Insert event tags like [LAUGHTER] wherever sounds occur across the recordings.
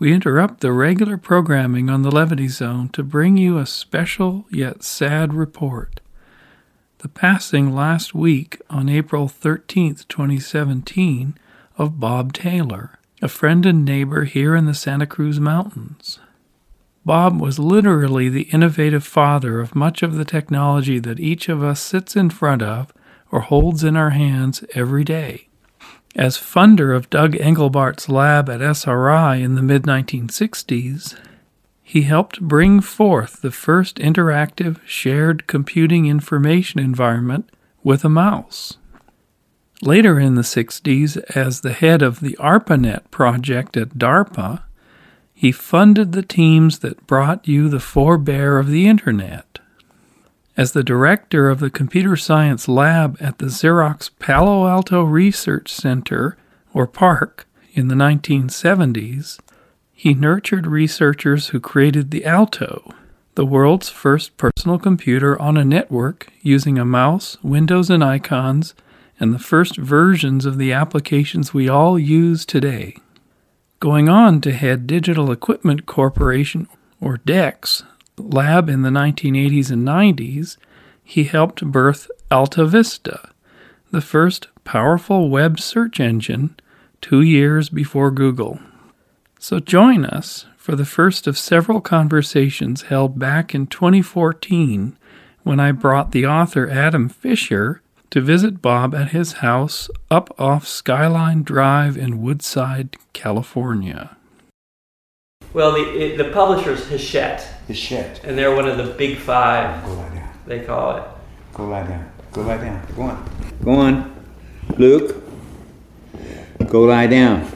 we interrupt the regular programming on the Levity Zone to bring you a special yet sad report. The passing last week on April 13th, 2017, of Bob Taylor, a friend and neighbor here in the Santa Cruz Mountains. Bob was literally the innovative father of much of the technology that each of us sits in front of or holds in our hands every day. As funder of Doug Engelbart's lab at SRI in the mid 1960s, he helped bring forth the first interactive shared computing information environment with a mouse. Later in the 60s, as the head of the ARPANET project at DARPA, he funded the teams that brought you the forebear of the Internet. As the director of the computer science lab at the Xerox Palo Alto Research Center, or PARC, in the 1970s, he nurtured researchers who created the Alto, the world's first personal computer on a network using a mouse, windows, and icons, and the first versions of the applications we all use today. Going on to head Digital Equipment Corporation, or DEC's, lab in the 1980s and 90s, he helped birth Alta Vista, the first powerful web search engine two years before Google. So join us for the first of several conversations held back in 2014 when I brought the author Adam Fisher to visit Bob at his house up off Skyline Drive in Woodside, California. Well, the, it, the publisher's Hachette, Hachette. and they're one of the big five, Go lie down. they call it. Go lie down. Go lie down. Go on. Go on. Luke. Go lie down.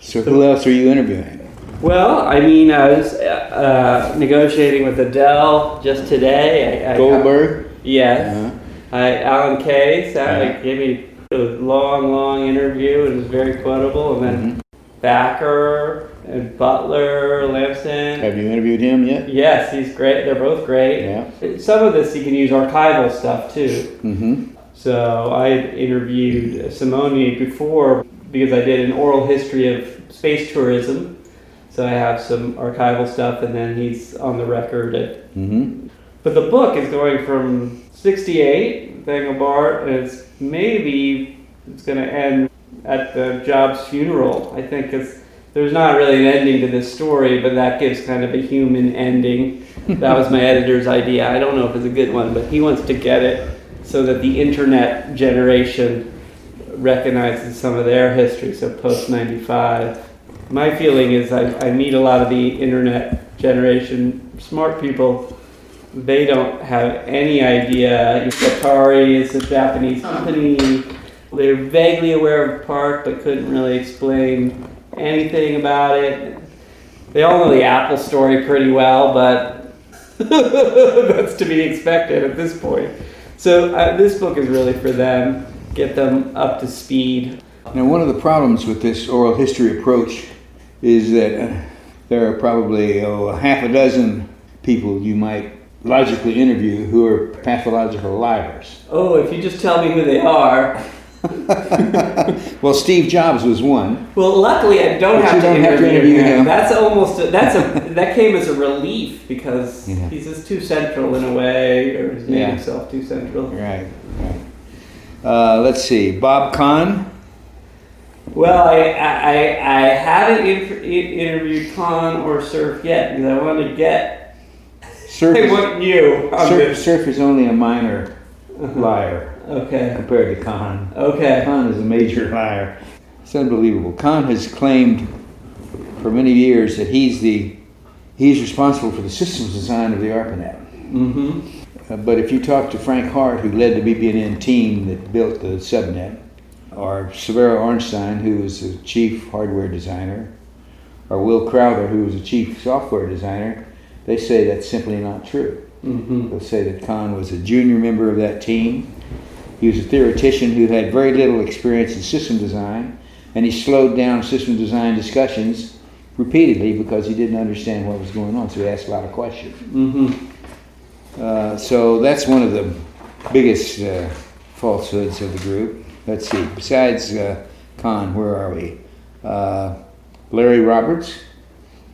So who else are you interviewing? Well, I mean, I was uh, uh, negotiating with Adele just today. I, I Goldberg? Yes. Uh-huh. I, Alan Kay sat, Uh-huh. like, gave me a long, long interview and it was very quotable. And then Thacker and Butler, Lampson. Have you interviewed him yet? Yes, he's great. They're both great. Yeah. Some of this you can use archival stuff too. Mm-hmm. So I interviewed Simonyi before because I did an oral history of space tourism. So I have some archival stuff, and then he's on the record. At, Mm-hmm. but the book is going from 68, Engelbart, and it's maybe it's going to end at the Jobs funeral. I think it's there's not really an ending to this story, but that gives kind of a human ending. That was my [LAUGHS] editor's idea. I don't know if it's a good one, but he wants to get it so that the internet generation recognizes some of their history, so post 95. My feeling is I, I meet a lot of the internet generation smart people. They don't have any idea. Atari is a Japanese company. They're vaguely aware of PARC, but couldn't really explain anything about it. They all know the Apple story pretty well, but [LAUGHS] that's to be expected at this point. So uh, this book is really for them, get them up to speed. Now, one of the problems with this oral history approach is that uh, there are probably oh, a half a dozen people you might logically interview who are pathological liars. Oh, if you just tell me who they are. [LAUGHS] Well, Steve Jobs was one. Well, luckily I don't, have, you to don't have to interview him. him. That's almost a, that's a [LAUGHS] that came as a relief because Yeah. he's just too central in a way, or he's made Yeah. himself too central. Right, right. Uh, let's see, Bob Kahn. Well, I I, I haven't in, in, interviewed Kahn or Cerf yet because I want to get Cerf [LAUGHS] I want you Cerf. Cerf is only a minor Uh-huh. liar Okay. compared to Kahn. Okay. Kahn is a major liar. It's unbelievable. Kahn has claimed for many years that he's the he's responsible for the systems design of the ARPANET. Mm-hmm. Uh, but if you talk to Frank Heart, who led the BBNN team that built the subnet, or Severo Ornstein, who was the chief hardware designer, or Will Crowther, who was the chief software designer, they say that's simply not true. Mm-hmm. They'll say that Kahn was a junior member of that team. He was a theoretician who had very little experience in system design, and he slowed down system design discussions repeatedly because he didn't understand what was going on, so he asked a lot of questions. Mm-hmm. Uh, so that's one of the biggest uh, falsehoods of the group. Let's see. Besides uh, Kahn, where are we? Uh, Larry Roberts,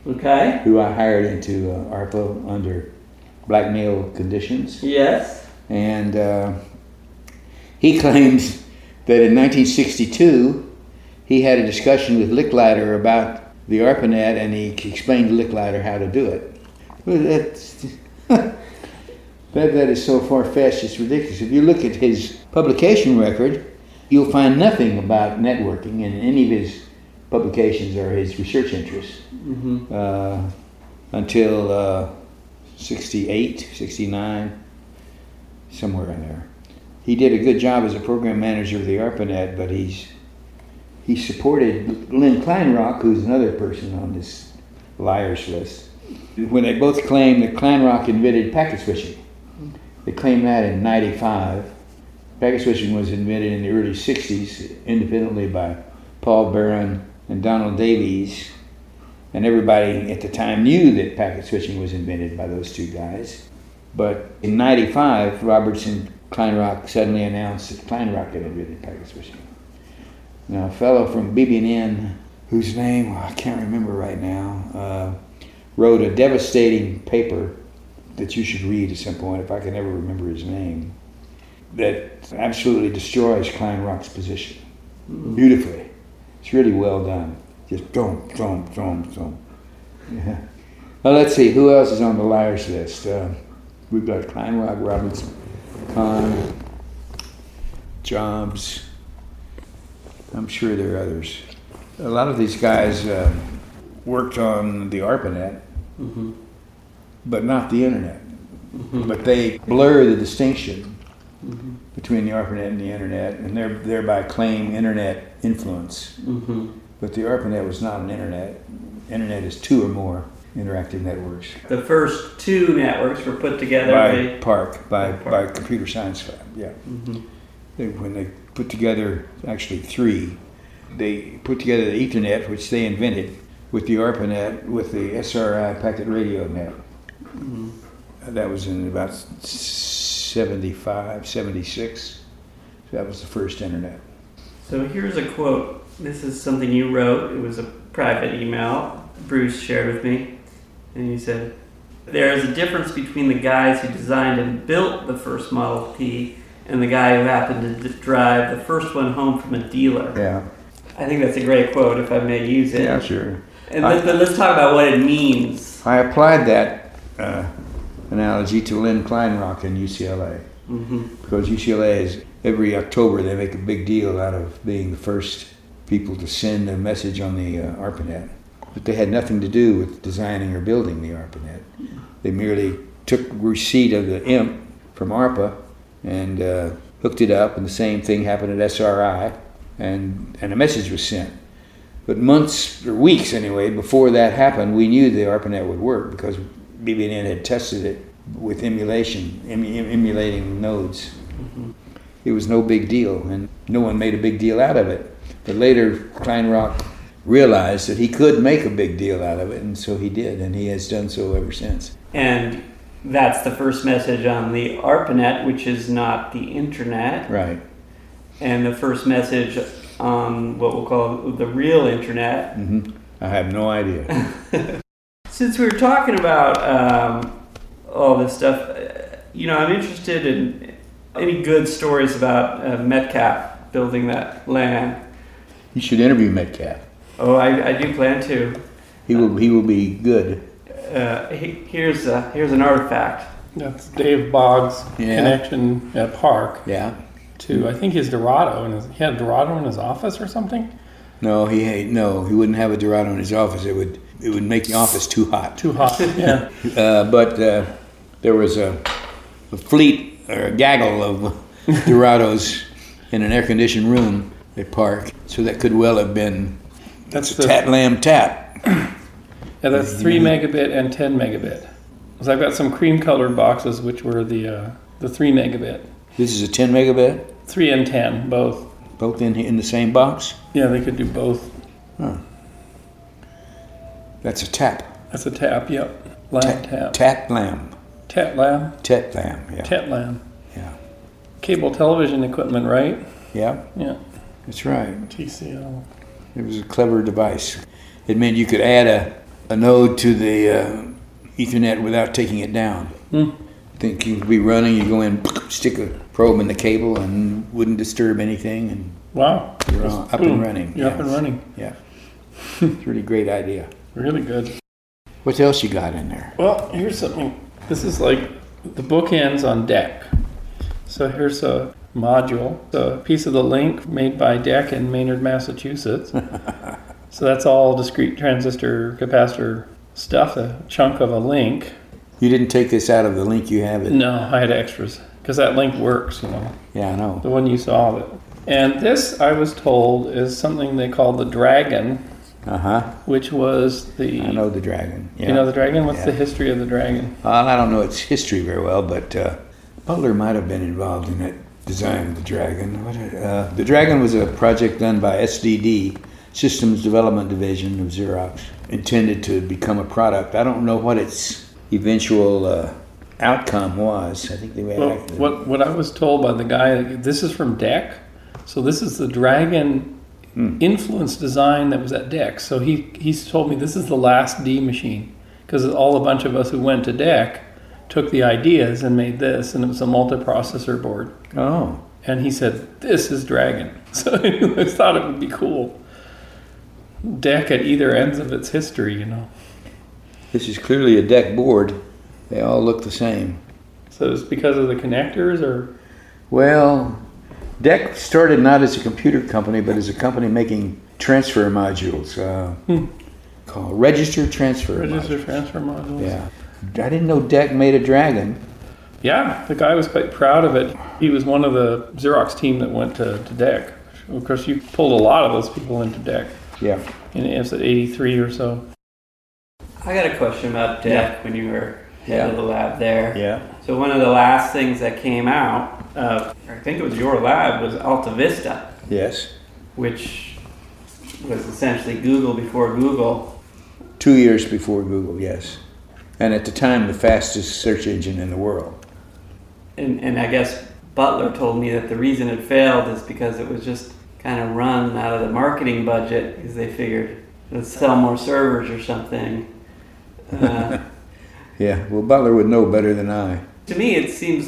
Okay. who I hired into uh, ARPA under blackmail conditions. Yes. And uh, he [LAUGHS] claims that in 1962 he had a discussion with Licklider about the ARPANET and he explained to Licklider how to do it. [LAUGHS] That, that is so far fetched, it's ridiculous. If you look at his publication record, you'll find nothing about networking in any of his publications or his research interests Mm-hmm. uh, until uh, 68, 69, somewhere in there. He did a good job as a program manager of the ARPANET, but he's he supported Len Kleinrock, who's another person on this liars list. When they both claimed that Kleinrock invented packet switching, they claimed that in '95. Packet switching was invented in the early '60s independently by Paul Baran and Donald Davies, and everybody at the time knew that packet switching was invented by those two guys. But in '95, Roberts and Kleinrock suddenly announced that Kleinrock had invented packet switching. Now, a fellow from BB&N, whose name I can't remember right now, uh, wrote a devastating paper that you should read at some point, if I can ever remember his name, that absolutely destroys Kleinrock's position beautifully. It's really well done. Just drum, drum, drum, drum. Yeah. Well, let's see, who else is on the liars list? Uh, we've got Kleinrock, Roberts, Jobs. I'm sure there are others. A lot of these guys uh, worked on the ARPANET, Mm-hmm. but not the internet. But they blur the distinction Mm-hmm. between the ARPANET and the internet, and there- thereby claim internet influence. Mm-hmm. But the ARPANET was not an internet. Internet is two or more interactive networks The first two networks were put together by by. PARC, by, By by Computer Science Lab. Yeah, Mhm. they, when they put together actually three, they put together the Ethernet, which they invented, with the ARPANET, with the SRI packet radio net. Mhm. Uh, That was in about 75, 76. That was the first internet. So here's a quote. This is something you wrote. It was a private email Bruce shared with me. And he said, There is a difference between the guys who designed and built the first Model T and the guy who happened to d- drive the first one home from a dealer. Yeah. I think that's a great quote if I may use it. Yeah, sure. And let, but let's talk about what it means. I applied that uh, analogy to Len Kleinrock in UCLA hmm because UCLA is every October they make a big deal out of being the first people to send a message on the uh, ARPANET, but they had nothing to do with designing or building the ARPANET. They merely took receipt of the IMP from ARPA and uh, hooked it up, and the same thing happened at SRI, and and a message was sent. But months or weeks anyway before that happened, we knew the ARPANET would work because BB&N had tested it with emulation, em- em- emulating nodes. It was no big deal, and no one made a big deal out of it. But later, Kleinrock realized that he could make a big deal out of it, and so he did, and he has done so ever since. And that's the first message on the ARPANET, which is not the internet. Right. and the first message on what we'll call the real internet. hmm I have no idea. [LAUGHS] Since we were talking about um, all this stuff, uh, you know, I'm interested in any good stories about uh, Metcalfe building that land. You should interview Metcalfe. Oh, I, I do plan to. He will. He will be good. Uh, he- here's uh, here's an artifact. That's Dave Boggs' Yeah. connection at PARC Yeah. to I think his Dorado and his, he had a Dorado in his office or something. No, he hey, no. He wouldn't have a Dorado in his office. It would. It would make the office too hot. Too hot. Yeah. [LAUGHS] Uh, but uh, there was a, a fleet or a gaggle of Dorados in an air-conditioned room at PARC, so that could well have been That's a the tat lamb tap. yeah. That's three megabit and ten megabit. So I've got some cream colored boxes which were the uh, the three megabit, This is a 10 megabit, three and ten both. both in in the same box. Yeah, they could do both. That's a tap. That's a tap. Yep. Lamb tap. Tat lamb. Tat lamb. Tat lamb. Yeah. Tat lamb. Yeah. Cable television equipment, right? Yeah. Yeah. That's right. TCL. It was a clever device. It meant you could add a, a node to the uh, Ethernet without taking it down. Hmm. Think you could be running, you go in, [LAUGHS] stick a probe in the cable, and wouldn't disturb anything, and Wow. you're up and running. You're up and running. Yeah. it's a really great idea. Really good. What else you got in there? Well, here's something. This is like the bookends on DEC. So here's a module, a piece of the LINC made by DEC in Maynard, Massachusetts. [LAUGHS] so that's all discrete transistor capacitor stuff, a chunk of a LINC. You didn't take this out of the LINC you have it. No, I had extras because that LINC works, you know, Yeah, I know. the one you saw of it. And this, I was told, is something they call the Dragon, Uh huh. which was the. I know the dragon. Yeah. You know the Dragon? What's Yeah. the history of the Dragon? Well, I don't know its history very well, but uh, Butler might have been involved in that design of the Dragon. What, uh, the Dragon was a project done by SDD, Systems Development Division of Xerox, intended to become a product. I don't know what its eventual uh, outcome was. I think they Well, what what I was told by the guy, this is from DEC. So this is the Dragon Hmm. influence design that was at DEC. So he he's told me this is the last D machine because all a bunch of us who went to DEC took the ideas and made this, and it was a multiprocessor board. Oh, And he said, "This is Dragon." [LAUGHS] So I thought it would be cool. DEC at either ends of its history, you know. this is clearly a DEC board. They all look the same. So it's because of the connectors, or Well, DEC started not as a computer company, but as a company making transfer modules uh, Hmm. called Register Transfer. register modules. transfer modules. Yeah. I didn't know DEC made a dragon. Yeah, the guy was quite proud of it. He was one of the Xerox team that went to, to DEC. Of course, you pulled a lot of those people into DEC. Yeah. And it was at 83 or so. I got a question about DEC Yeah. when you were head Yeah. of the lab there. Yeah. So one of the last things that came out, uh, I think it was your lab, was Alta Vista, Yes. which was essentially Google before Google. Two years before Google, yes. And at the time, the fastest search engine in the world. And, and I guess Butler told me that the reason it failed is because it was just kind of run out of the marketing budget because they figured let's sell more servers or something. Uh, [LAUGHS] Yeah. Well, Butler would know better than I. to me, it seems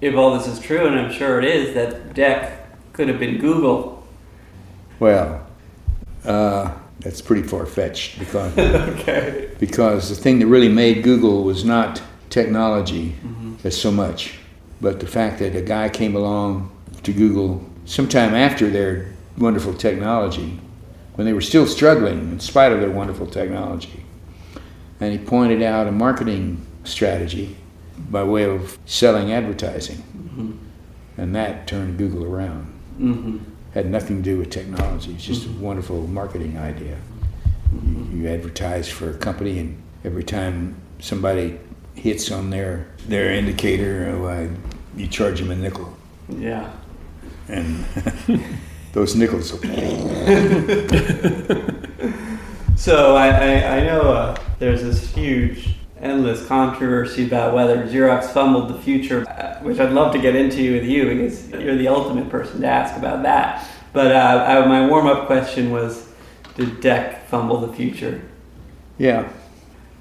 if all this is true, and I'm sure it is, that DEC could have been Google. Well, uh, that's pretty far fetched because [LAUGHS] okay. because the thing that really made Google was not technology as so much, but the fact that a guy came along to Google sometime after their wonderful technology, when they were still struggling in spite of their wonderful technology, and he pointed out a marketing strategy by way of selling advertising, and that turned Google around. hmm Had nothing to do with technology. It's just a wonderful marketing idea. You, you advertise for a company, and every time somebody hits on their their indicator, oh, uh, you charge them a nickel, Yeah. and [LAUGHS] [LAUGHS] those nickels. Will [LAUGHS] So I, I, I know uh, there's this huge, endless controversy about whether Xerox fumbled the future, uh, which I'd love to get into with you because you're the ultimate person to ask about that. But uh, I, my warm-up question was, did DEC fumble the future? yeah,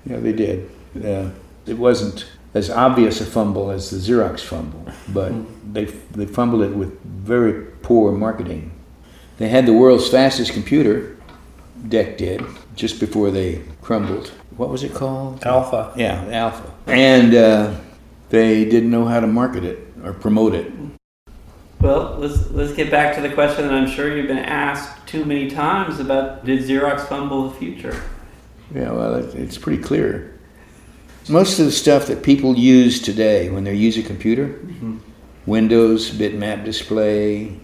yeah, they did. Uh, it wasn't as obvious a fumble as the Xerox fumble, but they they fumbled it with very poor marketing. They had the world's fastest computer, DEC did, just before they crumbled. What was it called? Alpha. Yeah, Alpha. And uh, they didn't know how to market it or promote it. Well, let's let's get back to the question that I'm sure you've been asked too many times about: Did Xerox fumble the future? Yeah, well, it, it's pretty clear. Most of the stuff that people use today when they use a computer Windows, bitmap display,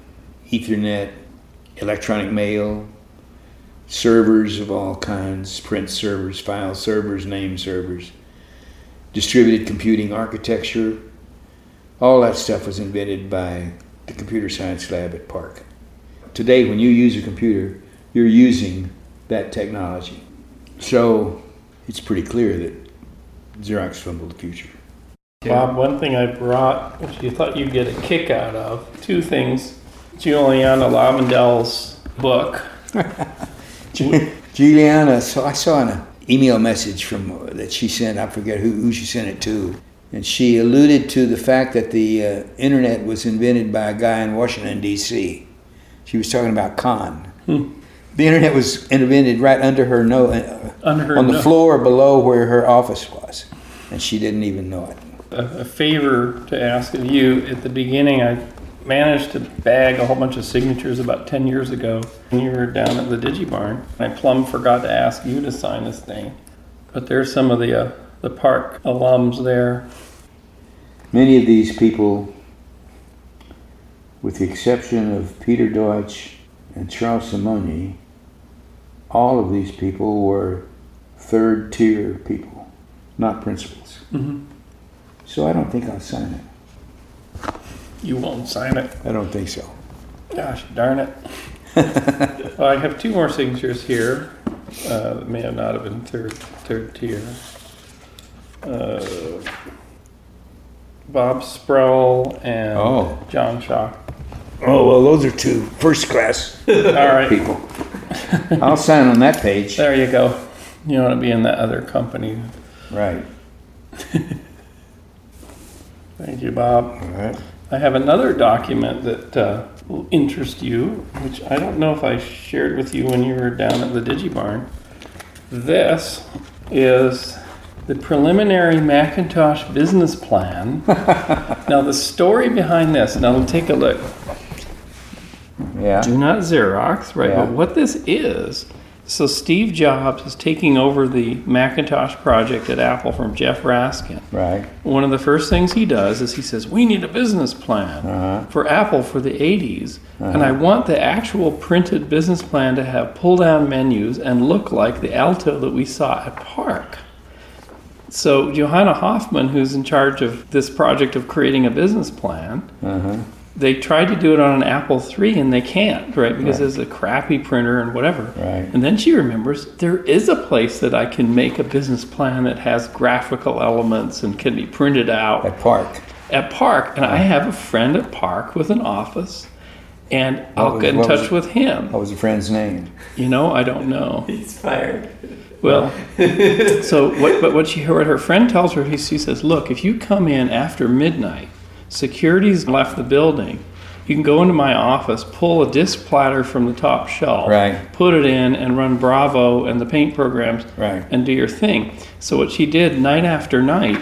Ethernet, electronic mail, servers of all kinds, print servers, file servers, name servers, distributed computing architecture. All that stuff was invented by the computer science lab at PARC. Today, when you use a computer, you're using that technology. So it's pretty clear that Xerox fumbled the future. Bob, one thing I brought, which you thought you'd get a kick out of, two things. Giuliana Lavendel's book. [LAUGHS] Giuliana, so I saw an email message from that she sent. I forget who, who she sent it to, and she alluded to the fact that the uh, internet was invented by a guy in Washington D.C. She was talking about Kahn. The internet was invented right under her nose, uh, Under her on the no- floor below where her office was, and she didn't even know it. a, a favor to ask of you. At the beginning, I managed to bag a whole bunch of signatures about 10 years ago when you were down at the Digibarn. I plumb forgot to ask you to sign this thing. But there's some of the, uh, the PARC alums there. Many of these people, with the exception of Peter Deutsch and Charles Simonyi, all of these people were third tier people, not principals. Mhm. So I don't think I'll sign it. You won't sign it. I don't think so. Gosh darn it. [LAUGHS] Well, I have two more signatures here. Uh, that may have not have been third, third tier. Uh, Bob Sproull and Oh. John Shoch. Oh, well, those are two first class [LAUGHS] All right. people. [LAUGHS] I'll sign on that page. There you go. You want to be in that other company. Right. Thank you, Bob. All right. I have another document that uh, will interest you, which I don't know if I shared with you when you were down at the Digibarn. This is the preliminary Macintosh business plan. [LAUGHS] now, the story behind this, now we'll take a look. Yeah. Do not Xerox, right? Yeah. But what this is, so Steve Jobs is taking over the Macintosh project at Apple from Jeff Raskin. Right. One of the first things he does is he says, We need a business plan Uh-huh. for Apple for the 80s. And I want the actual printed business plan to have pull down menus and look like the Alto that we saw at PARC. So, Joanna Hoffman, who's in charge of this project of creating a business plan, Uh-huh. They tried to do it on an Apple III and they can't, right? Because Right. it's a crappy printer and whatever. Right. And then she remembers there is a place that I can make a business plan that has graphical elements and can be printed out At PARC. at PARC. And I have a friend at PARC with an office, and I'll was- get in what was touch with him. What was the friend's name? You know, I don't know. [LAUGHS] He's fired. Well, [LAUGHS] so what? But what she what her friend tells her, he, she says, look, if you come in after midnight, security's left the building. You can go into my office, pull a disc platter from the top shelf, Right. put it in, and run Bravo and the paint programs, Right. and do your thing. So what she did night after night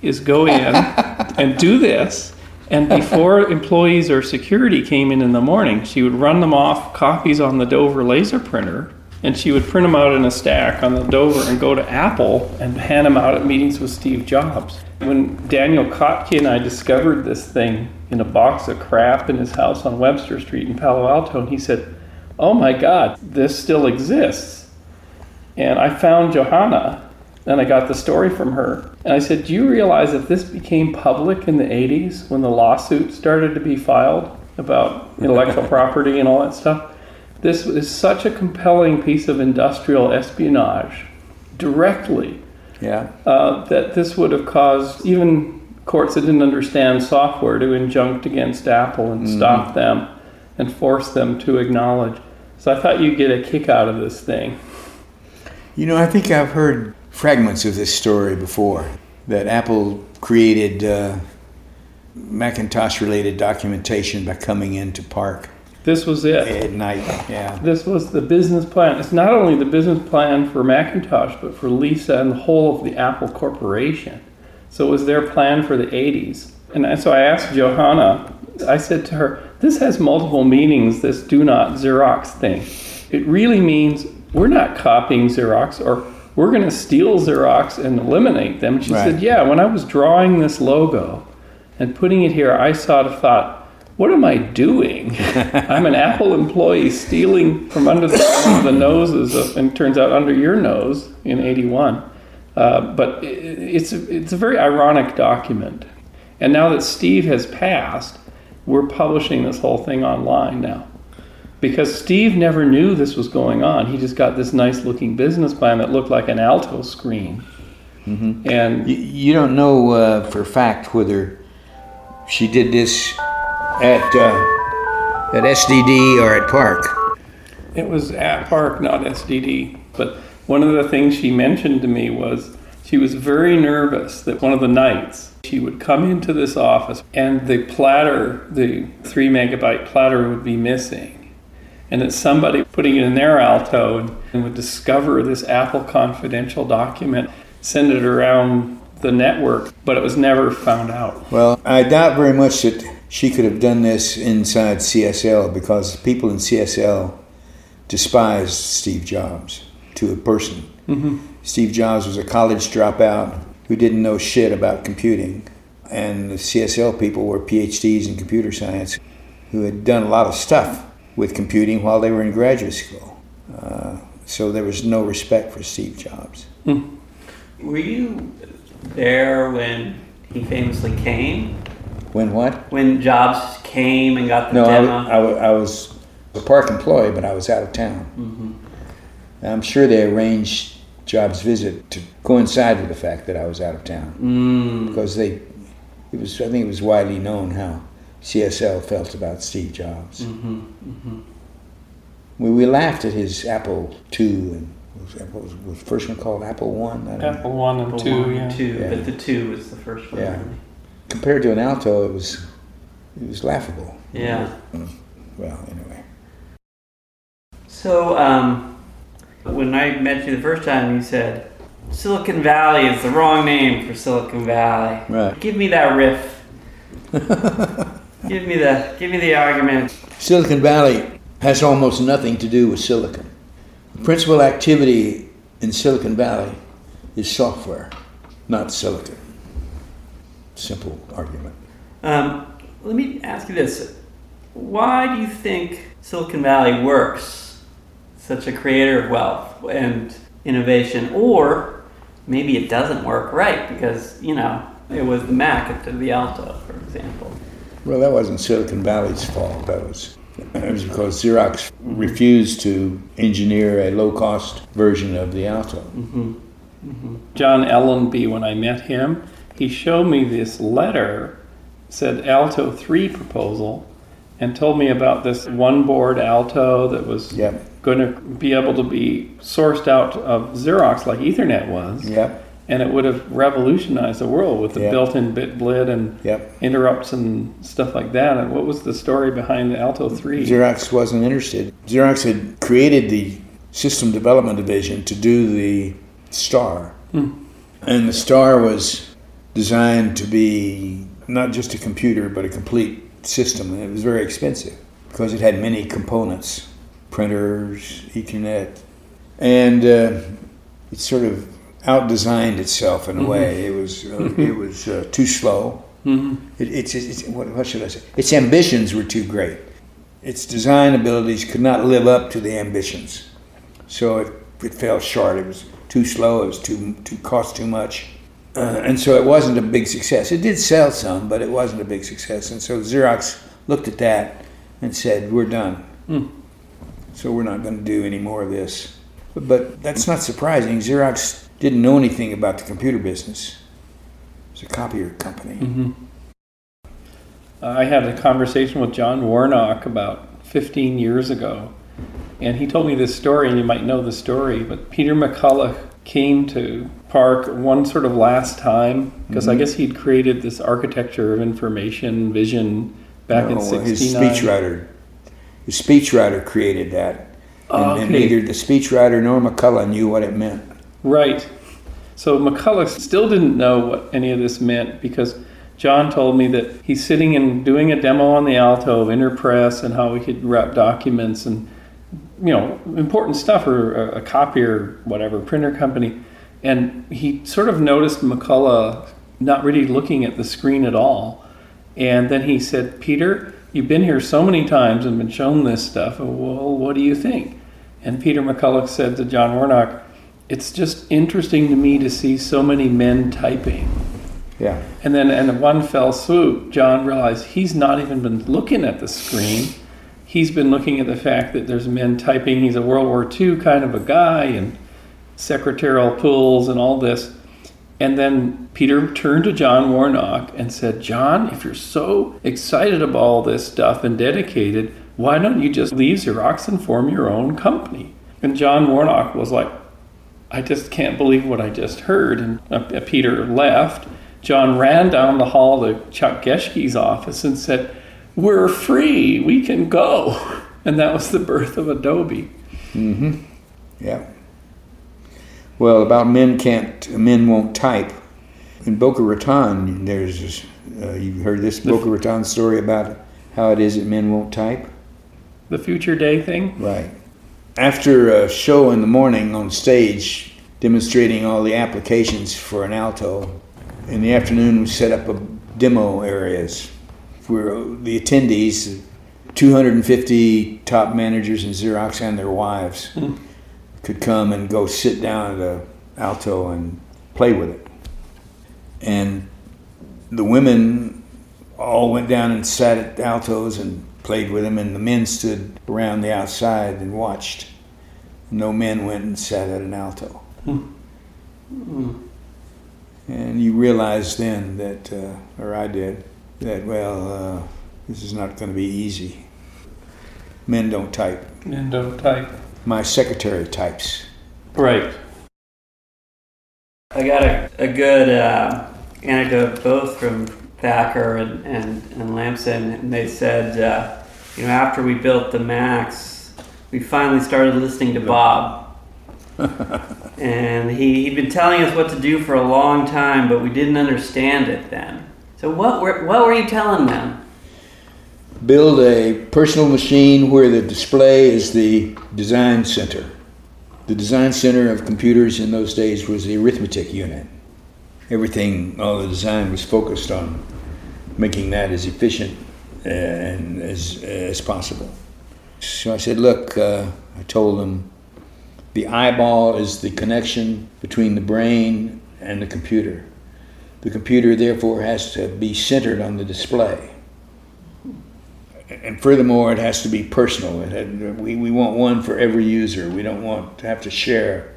is go in [LAUGHS] and do this. And before employees or security came in in the morning, she would run them off copies on the Dover laser printer, and she would print them out in a stack on the Dover and go to Apple and hand them out at meetings with Steve Jobs. When Daniel Kottke and I discovered this thing in a box of crap in his house on Webster Street in Palo Alto, and he said, "Oh my God, this still exists." And I found Joanna and I got the story from her. And I said, Do you realize that this became public in the 80s when the lawsuit started to be filed about intellectual [LAUGHS] property and all that stuff? This is such a compelling piece of industrial espionage directly Yeah. uh, that this would have caused even courts that didn't understand software to injunct against Apple and stop them and force them to acknowledge. So I thought you'd get a kick out of this thing. You know, I think I've heard fragments of this story before that Apple created uh, Macintosh related documentation by coming into PARC This was it. at night. Yeah. This was the business plan. It's not only the business plan for Macintosh, but for Lisa and the whole of the Apple Corporation. So it was their plan for the 80s. And so I asked Joanna, I said to her, this has multiple meanings, this do not Xerox thing. It really means we're not copying Xerox or we're going to steal Xerox and eliminate them. She Right. said, yeah, when I was drawing this logo and putting it here, I sort of thought, what am I doing? I'm an Apple employee stealing from under the, the noses of, and turns out under your nose in 81. Uh, but i it's, a, it's a very ironic document. And now that Steve has passed, we're publishing this whole thing online now. Because Steve never knew this was going on. He just got this nice looking business plan that looked like an alto screen. And You, you don't know uh, for a fact whether she did this at uh, at SDD or at PARC. It was at PARC, not SDD. But one of the things she mentioned to me was she was very nervous that one of the nights she would come into this office and the platter, the three megabyte platter, would be missing. And that somebody putting it in their Alto and would discover this Apple confidential document, send it around the network, but it was never found out. Well, I doubt very much that she could have done this inside CSL because people in CSL despised Steve Jobs to a person. Mm-hmm. Steve Jobs was a college dropout who didn't know shit about computing, and the CSL people were PhDs in computer science who had done a lot of stuff with computing while they were in graduate school. Uh, so there was no respect for Steve Jobs. Hmm. Were you there when he famously came? When what? When Jobs came and got the No, I, demo? wa- I, I was a PARC employee, but I was out of town. hmm I'm sure they arranged Jobs' visit to coincide with the fact that I was out of town Mm. because they, it was I think it was widely known how CSL felt about Steve Jobs. hmm hmm We, we laughed at his Apple II and what was, what was, was the first one called Apple One? I don't know. Apple one and two, one, yeah. two, Yeah. but the two was the first one. Yeah. really. Compared to an Alto, it was it was laughable. Yeah. Well, anyway. So, um, when I met you the first time, you said Silicon Valley is the wrong name for Silicon Valley. Right. Give me that riff. [LAUGHS] give me the give me the argument. Silicon Valley has almost nothing to do with silicon. The principal activity in Silicon Valley is software, not silicon. Simple argument. Um, let me ask you this: Why do you think Silicon Valley works? Such a creator of wealth and innovation, or maybe it doesn't work right because you know it was the Mac at the Alto, for example. Well, that wasn't Silicon Valley's fault. That was it was because Xerox refused to engineer a low-cost version of the Alto. hmm hmm John Ellenby, when I met him, he showed me this letter, said Alto 3 proposal, and told me about this one board Alto that was Yep, going to be able to be sourced out of Xerox like Ethernet was, yep, and it would have revolutionized the world with the Yeah. built in bit blit and yep. interrupts and stuff like that. And what was the story behind the Alto 3? Xerox wasn't interested. Xerox had created the system development division to do the Star. Hmm. And the Star was designed to be not just a computer, but a complete system. And it was very expensive because it had many components printers, Ethernet. And uh, it sort of outdesigned itself in a Mhm. way. It was, uh, it was uh, too slow. hmm It, it's, it's what, what should I say? Its ambitions were too great. Its design abilities could not live up to the ambitions, so it, it fell short. It was too slow. It was too too cost too much, uh, and so it wasn't a big success. It did sell some, but it wasn't a big success. And so Xerox looked at that and said, "We're done. Hmm. So we're not going to do any more of this." But, but that's not surprising. Xerox didn't know anything about the computer business. It's a copier company. hmm I had a conversation with John Warnock about 15 years ago, and he told me this story, and you might know the story, but Peter McColough came to Park one sort of last time, because I Mhm. guess he'd created this architecture of information vision back in No, 69. His speechwriter, his speechwriter created that, and, Oh, and neither the speechwriter nor McColough knew what it meant. Right. So McColough still didn't know what any of this meant because John told me that he's sitting and doing a demo on the Alto of Interpress and how we could wrap documents and you know important stuff for a, a copier, whatever printer company, and he sort of noticed McColough not really looking at the screen at all, and then he said, "Peter, you've been here so many times and been shown this stuff. Well, what do you think?" And Peter McColough said to John Warnock, it's just interesting to me to see so many men typing. Yeah, And then in one fell swoop, John realized he's not even been looking at the screen. He's been looking at the fact that there's men typing. He's a World War II kind of a guy and secretarial pools and all this. And then Peter turned to John Warnock and said, John, if you're so excited about all this stuff and dedicated, why don't you just leave Xerox and form your own company? And John Warnock was like, I just can't believe what I just heard. And uh, Peter left. John ran down the hall to Chuck Geschke's office and said, We're free, we can go. [LAUGHS] And that was the birth of Adobe. Mm-hmm. Yeah. Well, about men can't, men won't type. In Boca Raton, there's, this, uh, you heard this Boca Raton story about how it is that men won't type? The future day thing? Right. After a show in the morning on stage demonstrating all the applications for an alto, in the afternoon we set up a demo areas for the attendees 250 top managers in Xerox and their wives mm. Could come and go sit down at a alto and play with it. And the women all went down and sat at altos and played with them, and the men stood around the outside and watched. No men went and sat at an alto. Mm. Mm. And you realize then that, uh, or I did, that, well, uh, this is not going to be easy. Men don't type. Men don't type. My secretary types. Right. I got a, a good uh, anecdote both from Thacker and, and, and Lampson, and they said, uh, you know, after we built the Max, we finally started listening to Bob. [LAUGHS] and he, he'd been telling us what to do for a long time, but we didn't understand it then. So what were, what were you telling them? Build a personal machine where the display is the design center. The design center of computers in those days was the arithmetic unit. Everything, all the design was focused on making that as efficient and as, as possible. So I said, look, uh, I told them, the eyeball is the connection between the brain and the computer. The computer, therefore, has to be centered on the display and furthermore, it has to be personal. Had, we, we want one for every user. We don't want to have to share.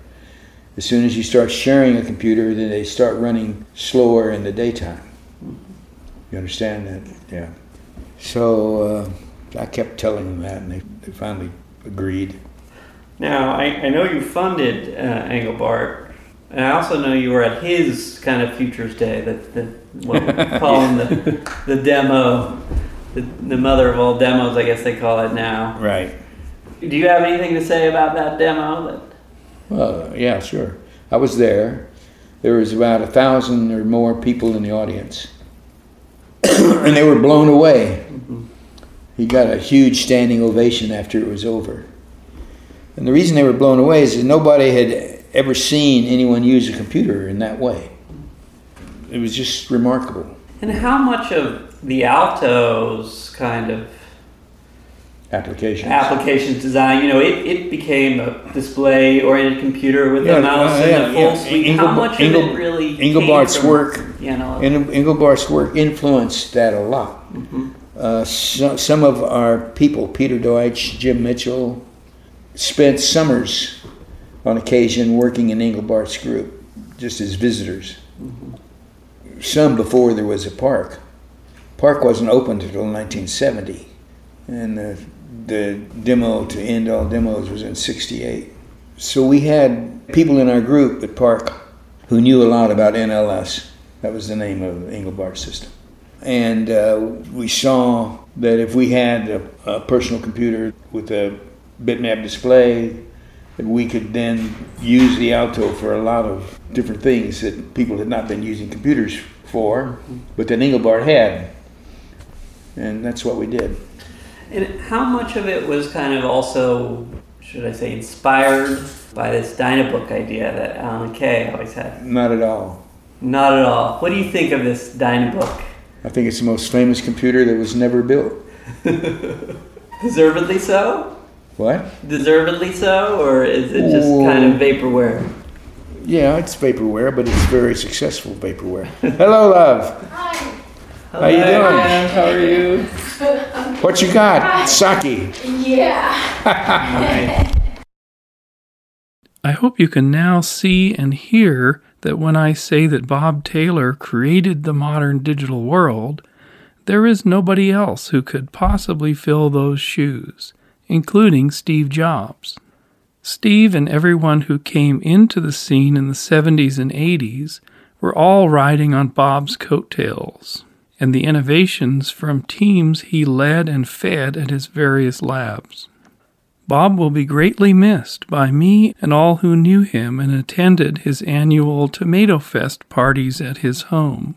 As soon as you start sharing a computer, then they start running slower in the daytime. You understand that? Yeah. So uh, I kept telling them that, and they, they finally agreed. Now, I, I know you funded uh, Engelbart, and I also know you were at his kind of Futures Day, that the, what we call [LAUGHS] him the, the demo the, the mother of all demos, I guess they call it now. Right. Do you have anything to say about that demo? That... Well, yeah, sure. I was there. There was about a thousand or more people in the audience, and they were blown away. Mm-hmm. He got a huge standing ovation after it was over. And the reason they were blown away is that nobody had ever seen anyone use a computer in that way. It was just remarkable. And how much of the Alto's kind of applications applications design. You know, it, it became a display oriented computer with yeah, a mouse uh, yeah, and a full yeah. suite. How much Engel, of it really Engelbart's from, work you know Engelbart's work influenced that a lot. Mm-hmm. Uh, so, some of our people, Peter Deutsch, Jim Mitchell, spent summers on occasion working in Engelbart's group, just as visitors. Mm-hmm. Some before there was a PARC. PARC wasn't opened until 1970, and the, the demo to end all demos was in 68. So we had people in our group at PARC who knew a lot about NLS. That was the name of the Engelbart system. And uh, we saw that if we had a, a personal computer with a bitmap display, we could then use the Alto for a lot of different things that people had not been using computers for, but that Engelbart had and that's what we did. And how much of it was kind of also, should I say, inspired by this Dynabook idea that Alan Kay always had? Not at all. Not at all. What do you think of this Dynabook? I think it's the most famous computer that was never built. [LAUGHS] Deservedly so? What? Deservedly so, or is it just Ooh. kind of vaporware? Yeah, it's vaporware, but it's very successful vaporware. [LAUGHS] Hello, love. Hi. How you doing? How are you? [LAUGHS] What you got? Sake. Yeah. [LAUGHS] I hope you can now see and hear that when I say that Bob Taylor created the modern digital world, there is nobody else who could possibly fill those shoes, including Steve Jobs. Steve and everyone who came into the scene in the 70s and 80s were all riding on Bob's coattails and the innovations from teams he led and fed at his various labs. Bob will be greatly missed by me and all who knew him and attended his annual Tomato Fest parties at his home.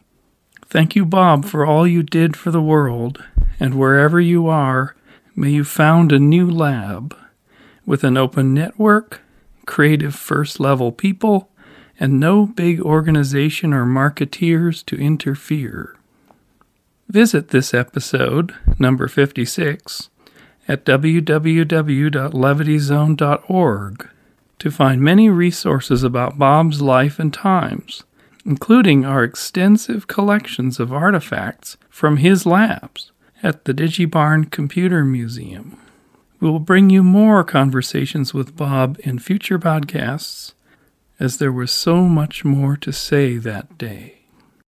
Thank you, Bob, for all you did for the world, and wherever you are, may you found a new lab with an open network, creative first level people, and no big organization or marketeers to interfere. Visit this episode, number 56, at www.levityzone.org to find many resources about Bob's life and times, including our extensive collections of artifacts from his labs at the DigiBarn Computer Museum. We will bring you more conversations with Bob in future podcasts, as there was so much more to say that day.